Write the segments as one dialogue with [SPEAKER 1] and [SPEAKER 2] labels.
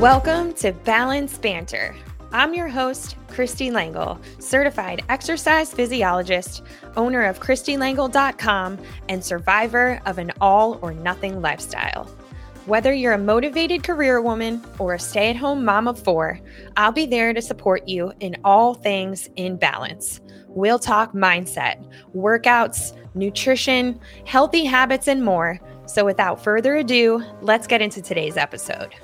[SPEAKER 1] Welcome to Balance Banter. I'm your host, Kristie Langle, certified exercise physiologist, owner of ChristyLangle.com, and survivor of an all or nothing lifestyle. Whether you're a motivated career woman or a stay at home mom of four, I'll be there to support you in all things in balance. We'll talk mindset, workouts, nutrition, healthy habits, and more. So, without further ado, let's get into today's episode.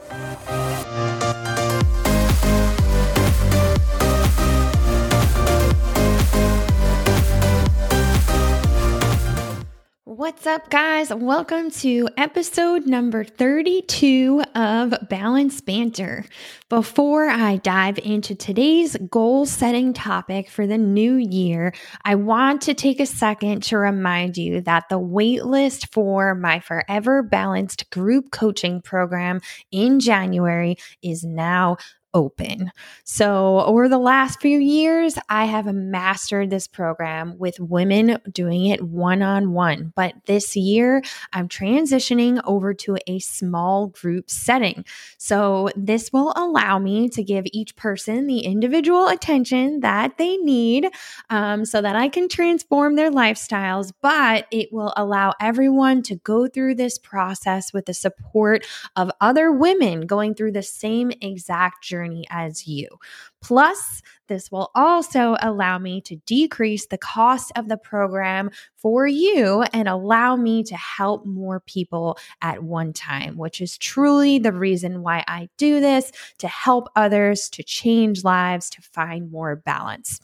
[SPEAKER 1] What's up, guys? Welcome to episode number 32 of Balance Banter. Before I dive into today's goal setting topic for the new year, I want to take a second to remind you that the waitlist for my Forever Balanced group coaching program in January is now open. So, over the last few years, I have mastered this program with women doing it one on one. But this year, I'm transitioning over to a small group setting. So, this will allow me to give each person the individual attention that they need um, so that I can transform their lifestyles. But it will allow everyone to go through this process with the support of other women going through the same exact journey journey as you. Plus, this will also allow me to decrease the cost of the program for you and allow me to help more people at one time, which is truly the reason why I do this to help others, to change lives, to find more balance.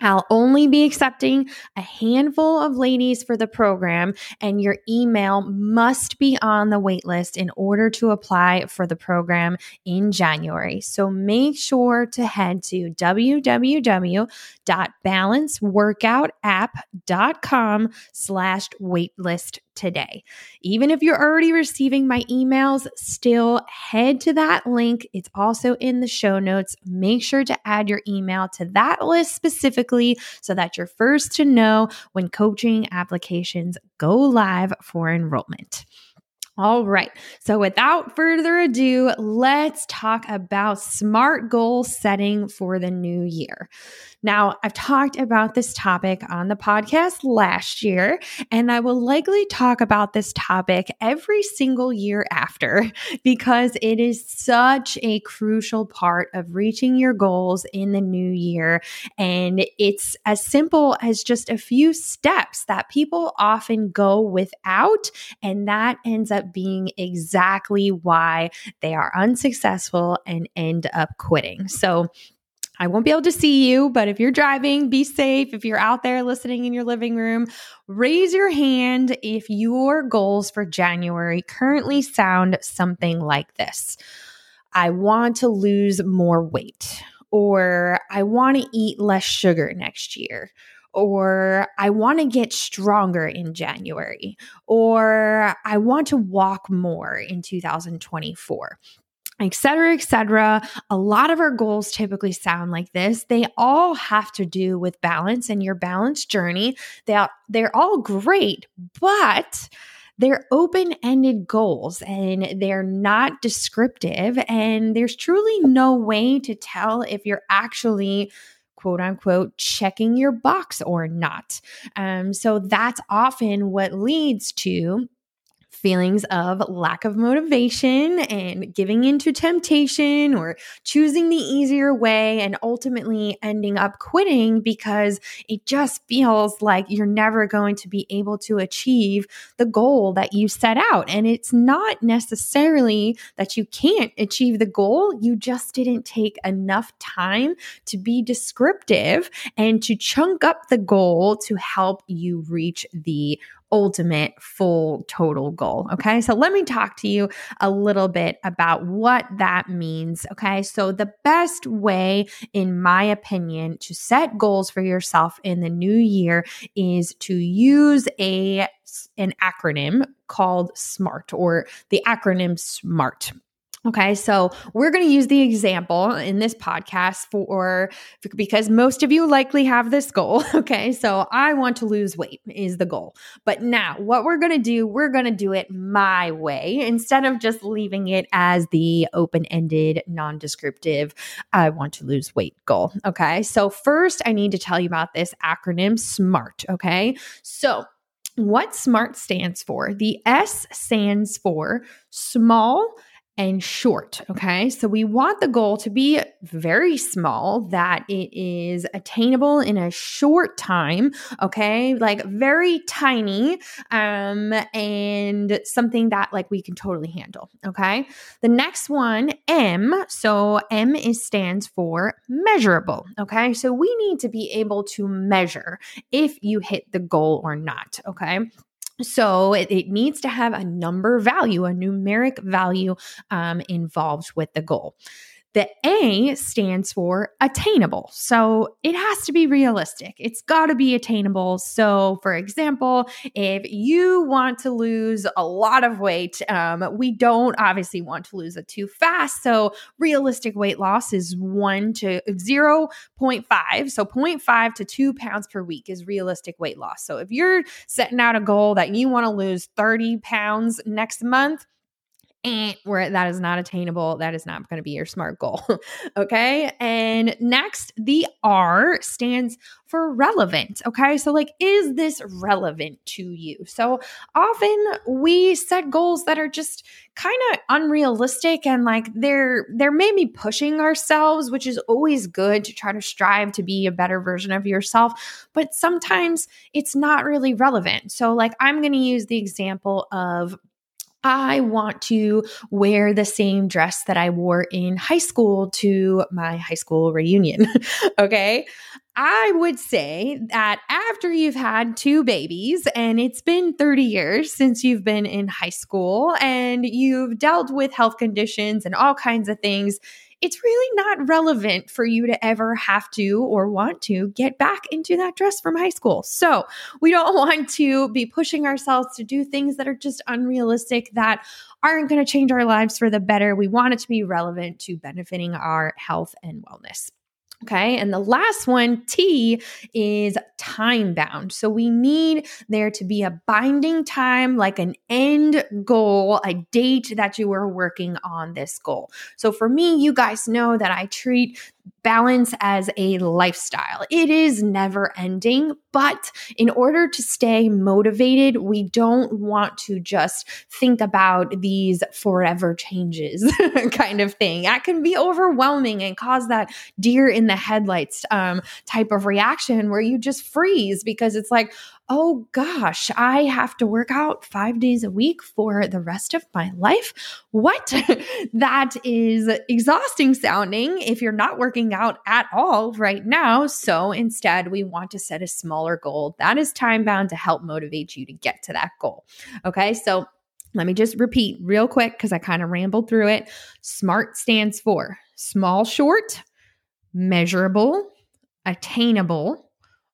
[SPEAKER 1] I'll only be accepting a handful of ladies for the program, and your email must be on the waitlist in order to apply for the program in January. So make sure to head to www.balanceworkoutapp.com slash waitlist today. Even if you're already receiving my emails, still head to that link. It's also in the show notes. Make sure to add your email to that list specifically so that you're first to know when coaching applications go live for enrollment. All right. So, without further ado, let's talk about SMART goal setting for the new year. Now, I've talked about this topic on the podcast last year, and I will likely talk about this topic every single year after because it is such a crucial part of reaching your goals in the new year. And it's as simple as just a few steps that people often go without, and that ends up being exactly why they are unsuccessful and end up quitting. So, I won't be able to see you, but if you're driving, be safe. If you're out there listening in your living room, raise your hand if your goals for January currently sound something like this I want to lose more weight, or I want to eat less sugar next year or I want to get stronger in January, or I want to walk more in 2024 etc etc a lot of our goals typically sound like this. They all have to do with balance and your balance journey. They are, they're all great but they're open ended goals and they're not descriptive. And there's truly no way to tell if you're actually quote unquote checking your box or not. Um, so that's often what leads to feelings of lack of motivation and giving into temptation or choosing the easier way and ultimately ending up quitting because it just feels like you're never going to be able to achieve the goal that you set out. And it's not necessarily that you can't achieve the goal, you just didn't take enough time to be descriptive and to chunk up the goal to help you reach the ultimate full total goal. Okay. So let me talk to you a little bit about what that means. Okay. So the best way, in my opinion, to set goals for yourself in the new year is to use a an acronym called SMART or the acronym SMART. Okay, so we're going to use the example in this podcast for because most of you likely have this goal. Okay, so I want to lose weight is the goal. But now, what we're going to do, we're going to do it my way instead of just leaving it as the open ended, non descriptive, I want to lose weight goal. Okay, so first, I need to tell you about this acronym SMART. Okay, so what SMART stands for? The S stands for small and short. Okay. So we want the goal to be very small, that it is attainable in a short time. Okay. Like very tiny, um, and something that like we can totally handle. Okay. The next one, M. So M is stands for measurable. Okay. So we need to be able to measure if you hit the goal or not. Okay. So it, it, needs to have a number value, a numeric value um, involved with the goal. The A stands for attainable. So it has to be realistic. It's got to be attainable. So, for example, if you want to lose a lot of weight, um, we don't obviously want to lose it too fast. So, realistic weight loss is 1 to 0.5. So, 0.5 to 2 pounds per week is realistic weight loss. So, if you're setting out a goal that you want to lose 30 pounds next month, and where that is not attainable, that is not going to be your SMART goal. okay. And next, the R stands for relevant. Okay. So, like, is this relevant to you? So, often we set goals that are just kind of unrealistic and like they're they're maybe pushing ourselves which is always good to try to strive to be a better version of yourself but sometimes it's not really relevant so like i'm going to use the example of I want to wear the same dress that I wore in high school to my high school reunion. okay. I would say that after you've had two babies and it's been 30 years since you've been in high school and you've dealt with health conditions and all kinds of things, it's really not relevant for you to ever have to or want to get back into that dress from high school. So we don't want to be pushing ourselves to do things that are just unrealistic, that aren't going to change our lives for the better. We want it to be relevant to benefiting our health and wellness. Okay. And the last one, T, is time bound. So we need there to be a binding time, like an end goal, a date that you are working on this goal. So for me, you guys know that I treat balance as a lifestyle. It is never ending, but in order to stay motivated, we don't want to just think about these forever changes kind of thing. That can be overwhelming and cause that deer in the headlights um, type of reaction where you just freeze because it's like, oh gosh, I have to work out five days a week for the rest of my life. What? that is exhausting sounding if you're not working out at all right now. So instead, we want to set a smaller goal that is time bound to help motivate you to get to that goal. Okay. So let me just repeat real quick because I kind of rambled through it. SMART stands for small, short, measurable, attainable,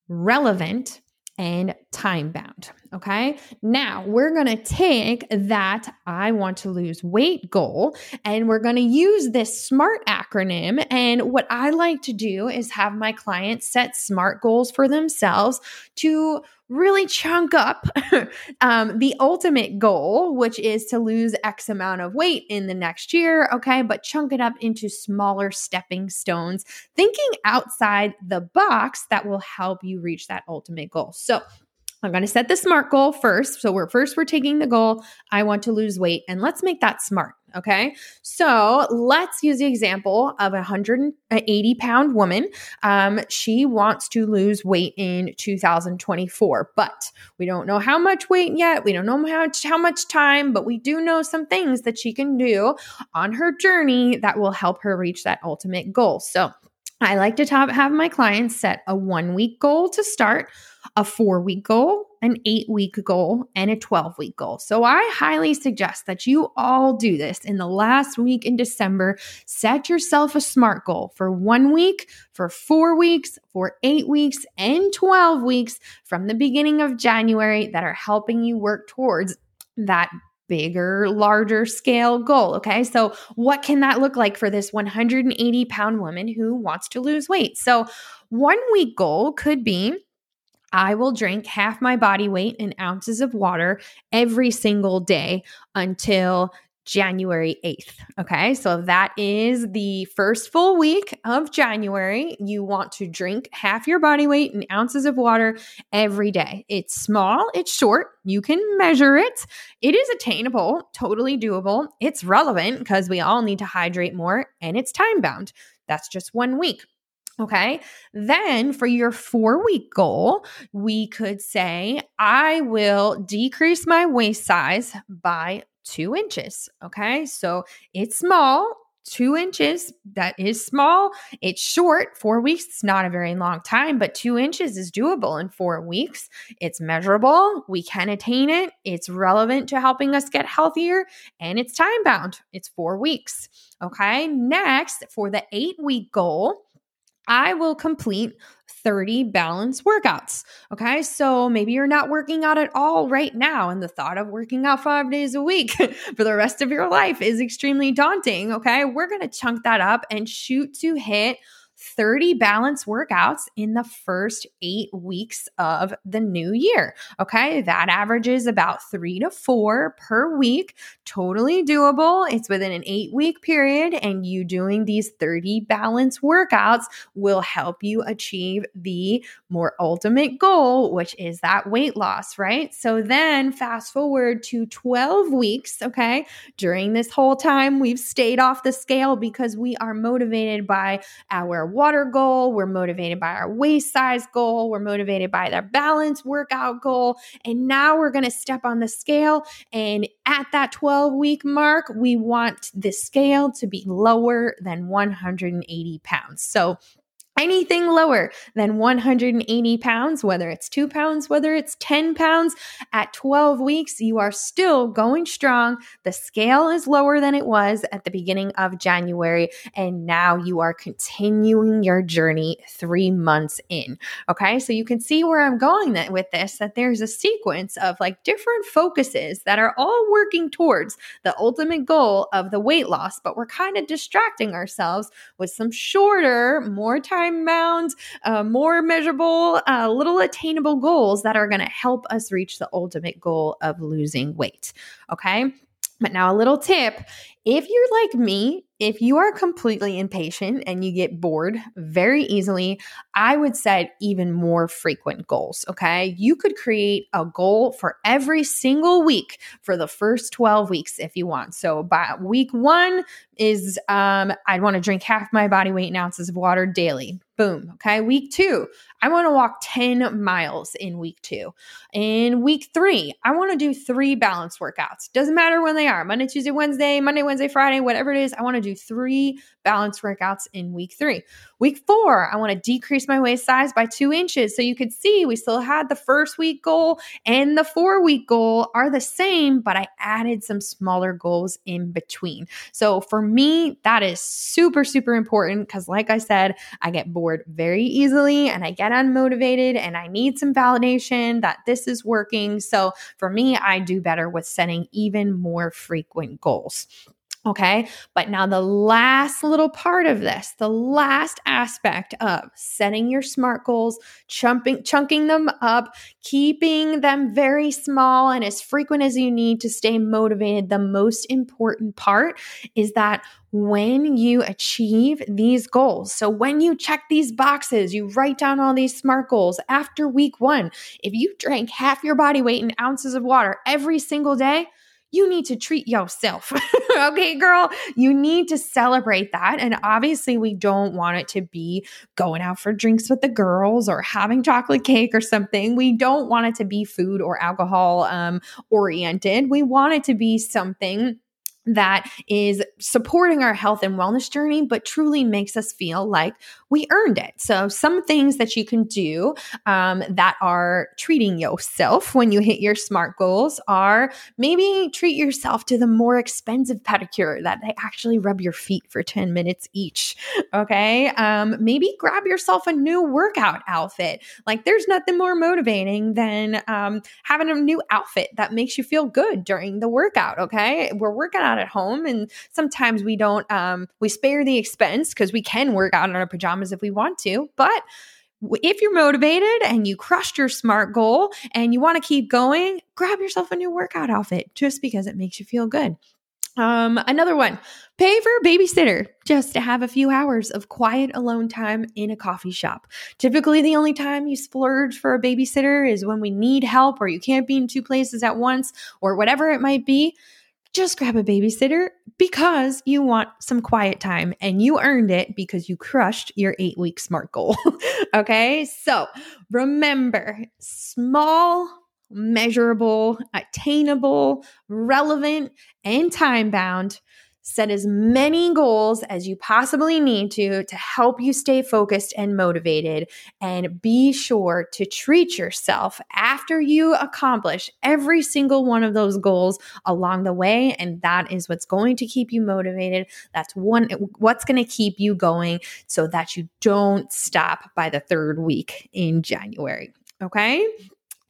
[SPEAKER 1] relevant, and time bound. Okay. Now we're going to take that I want to lose weight goal and we're going to use this SMART acronym. And what I like to do is have my clients set SMART goals for themselves to really chunk up um, the ultimate goal, which is to lose X amount of weight in the next year. Okay. But chunk it up into smaller stepping stones, thinking outside the box that will help you reach that ultimate goal. So, I'm going to set the SMART goal first. So we're first we're taking the goal, I want to lose weight and let's make that smart, okay? So, let's use the example of a 180 pound woman. Um, she wants to lose weight in 2024, but we don't know how much weight yet. We don't know how much, how much time, but we do know some things that she can do on her journey that will help her reach that ultimate goal. So, I like to top, have my clients set a one week goal to start, a four week goal, an eight week goal, and a 12 week goal. So I highly suggest that you all do this in the last week in December. Set yourself a SMART goal for one week, for four weeks, for eight weeks, and 12 weeks from the beginning of January that are helping you work towards that bigger, larger scale goal. Okay. So, what can that look like for this 180 pound woman who wants to lose weight? So, one week goal could be I will drink half my body weight in ounces of water every single day until January 8th. Okay. So that is the first full week of January. You want to drink half your body weight in ounces of water every day. It's small, it's short, you can measure it. It is attainable, totally doable. It's relevant because we all need to hydrate more and it's time bound. That's just one week. Okay. Then for your four week goal, we could say, I will decrease my waist size by two inches. Okay. So it's small, two inches. That is small. It's short. Four weeks, it's not a very long time, but two inches is doable in four weeks. It's measurable. We can attain it. It's relevant to helping us get healthier and it's time bound. It's four weeks. Okay. Next, for the eight week goal, I will complete 30 balance workouts. Okay. So maybe you're not working out at all right now, and the thought of working out five days a week for the rest of your life is extremely daunting. Okay. We're going to chunk that up and shoot to hit 30 balance workouts in the first eight weeks of the new year. Okay, that averages about three to four per week. Totally doable. It's within an eight week period, and you doing these 30 balance workouts will help you achieve the more ultimate goal, which is that weight loss, right? So then fast forward to 12 weeks. Okay, during this whole time, we've stayed off the scale because we are motivated by our water goal. We're motivated by our waist size goal. We're motivated by their balance workout goal. And now we're going to step on the scale. And at that 12 week mark, we want the scale to be lower than 180 pounds. So anything lower than 180 pounds, whether it's two pounds, whether it's 10 pounds, at 12 weeks, you are still going strong. The scale is lower than it was at the beginning of January. And now you are continuing your journey three months in. Okay. So you can see where I'm going with this, that there's a sequence of like different focuses that are all working towards the ultimate goal of the weight loss, but we're kind of distracting ourselves with some shorter, more time bound, uh, more measurable, uh, little attainable goals that are going to help us reach the ultimate goal of losing weight. Okay. But now, a little tip if you're like me, if you are completely impatient and you get bored very easily, I would set even more frequent goals. Okay. You could create a goal for every single week for the first 12 weeks if you want. So by week one is um, I'd want to drink half my body weight in ounces of water daily. Boom. Okay. Week two, I want to walk 10 miles in week two. In week three, I want to do three balance workouts. Doesn't matter when they are Monday, Tuesday, Wednesday, Monday, Wednesday, Friday, whatever it is. I want to do three balance workouts in week three. Week four, I want to decrease my waist size by two inches. So you could see we still had the first week goal and the four week goal are the same, but I added some smaller goals in between. So for me, that is super, super important because, like I said, I get bored very easily and I get unmotivated and I need some validation that this is working. So for me, I do better with setting even more frequent goals. Okay. But now, the last little part of this, the last aspect of setting your SMART goals, chunking them up, keeping them very small and as frequent as you need to stay motivated, the most important part is that when you achieve these goals. So, when you check these boxes, you write down all these SMART goals after week one. If you drank half your body weight in ounces of water every single day, you need to treat yourself. okay, girl, you need to celebrate that. And obviously, we don't want it to be going out for drinks with the girls or having chocolate cake or something. We don't want it to be food or alcohol um, oriented. We want it to be something that is supporting our health and wellness journey, but truly makes us feel like we earned it. So, some things that you can do um, that are treating yourself when you hit your SMART goals are maybe treat yourself to the more expensive pedicure that they actually rub your feet for 10 minutes each. Okay. Um, maybe grab yourself a new workout outfit. Like, there's nothing more motivating than um, having a new outfit that makes you feel good during the workout. Okay. We're working out at home, and sometimes we don't, um, we spare the expense because we can work out in our pajamas if we want to, but if you're motivated and you crushed your smart goal and you want to keep going, grab yourself a new workout outfit just because it makes you feel good. Um, another one, pay for a babysitter just to have a few hours of quiet alone time in a coffee shop. Typically, the only time you splurge for a babysitter is when we need help or you can't be in two places at once or whatever it might be just grab a babysitter because you want some quiet time and you earned it because you crushed your eight week SMART goal. okay. So remember small, measurable, attainable, relevant, and time bound Set as many goals as you possibly need to to help you stay focused and motivated. And be sure to treat yourself after you accomplish every single one of those goals along the way. And that is what's going to keep you motivated. That's one what's going to keep you going so that you don't stop by the third week in January. Okay.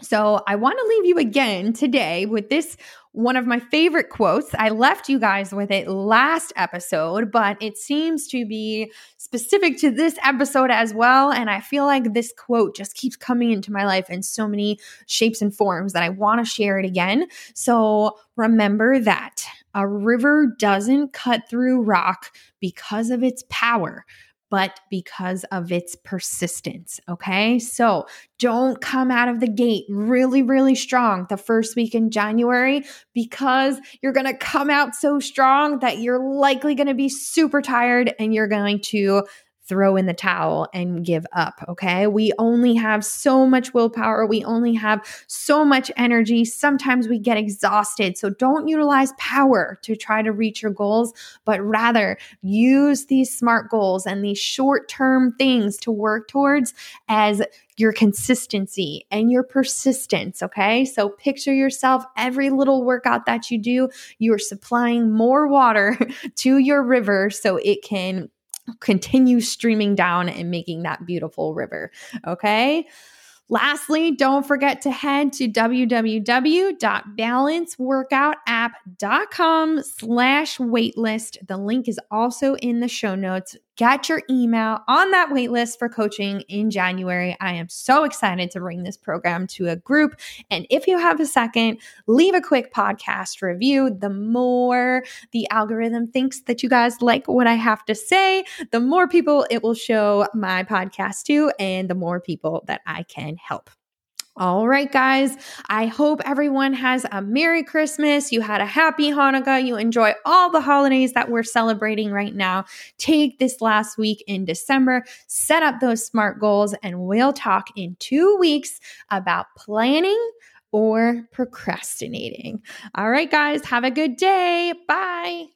[SPEAKER 1] So I want to leave you again today with this one of my favorite quotes. I left you guys with it last episode, but it seems to be specific to this episode as well. And I feel like this quote just keeps coming into my life in so many shapes and forms that I want to share it again. So remember that a river doesn't cut through rock because of its power but because of its persistence. Okay. So don't come out of the gate really, really strong the first week in January because you're going to come out so strong that you're likely going to be super tired and you're going to throw in the towel and give up. Okay. We only have so much willpower. We only have so much energy. Sometimes we get exhausted. So don't utilize power to try to reach your goals, but rather use these smart goals and these short term things to work towards as your consistency and your persistence. Okay. So picture yourself every little workout that you do, you're supplying more water to your river so it can continue streaming down and making that beautiful river. Okay. Lastly, don't forget to head to www.balanceworkoutapp.com slash waitlist. The link is also in the show notes get your email on that waitlist for coaching in January. I am so excited to bring this program to a group. And if you have a second, leave a quick podcast review. The more the algorithm thinks that you guys like what I have to say, the more people it will show my podcast to, and the more people that I can help. All right, guys. I hope everyone has a Merry Christmas. You had a happy Hanukkah. You enjoy all the holidays that we're celebrating right now. Take this last week in December, set up those smart goals, and we'll talk in two weeks about planning or procrastinating. All right, guys. Have a good day. Bye.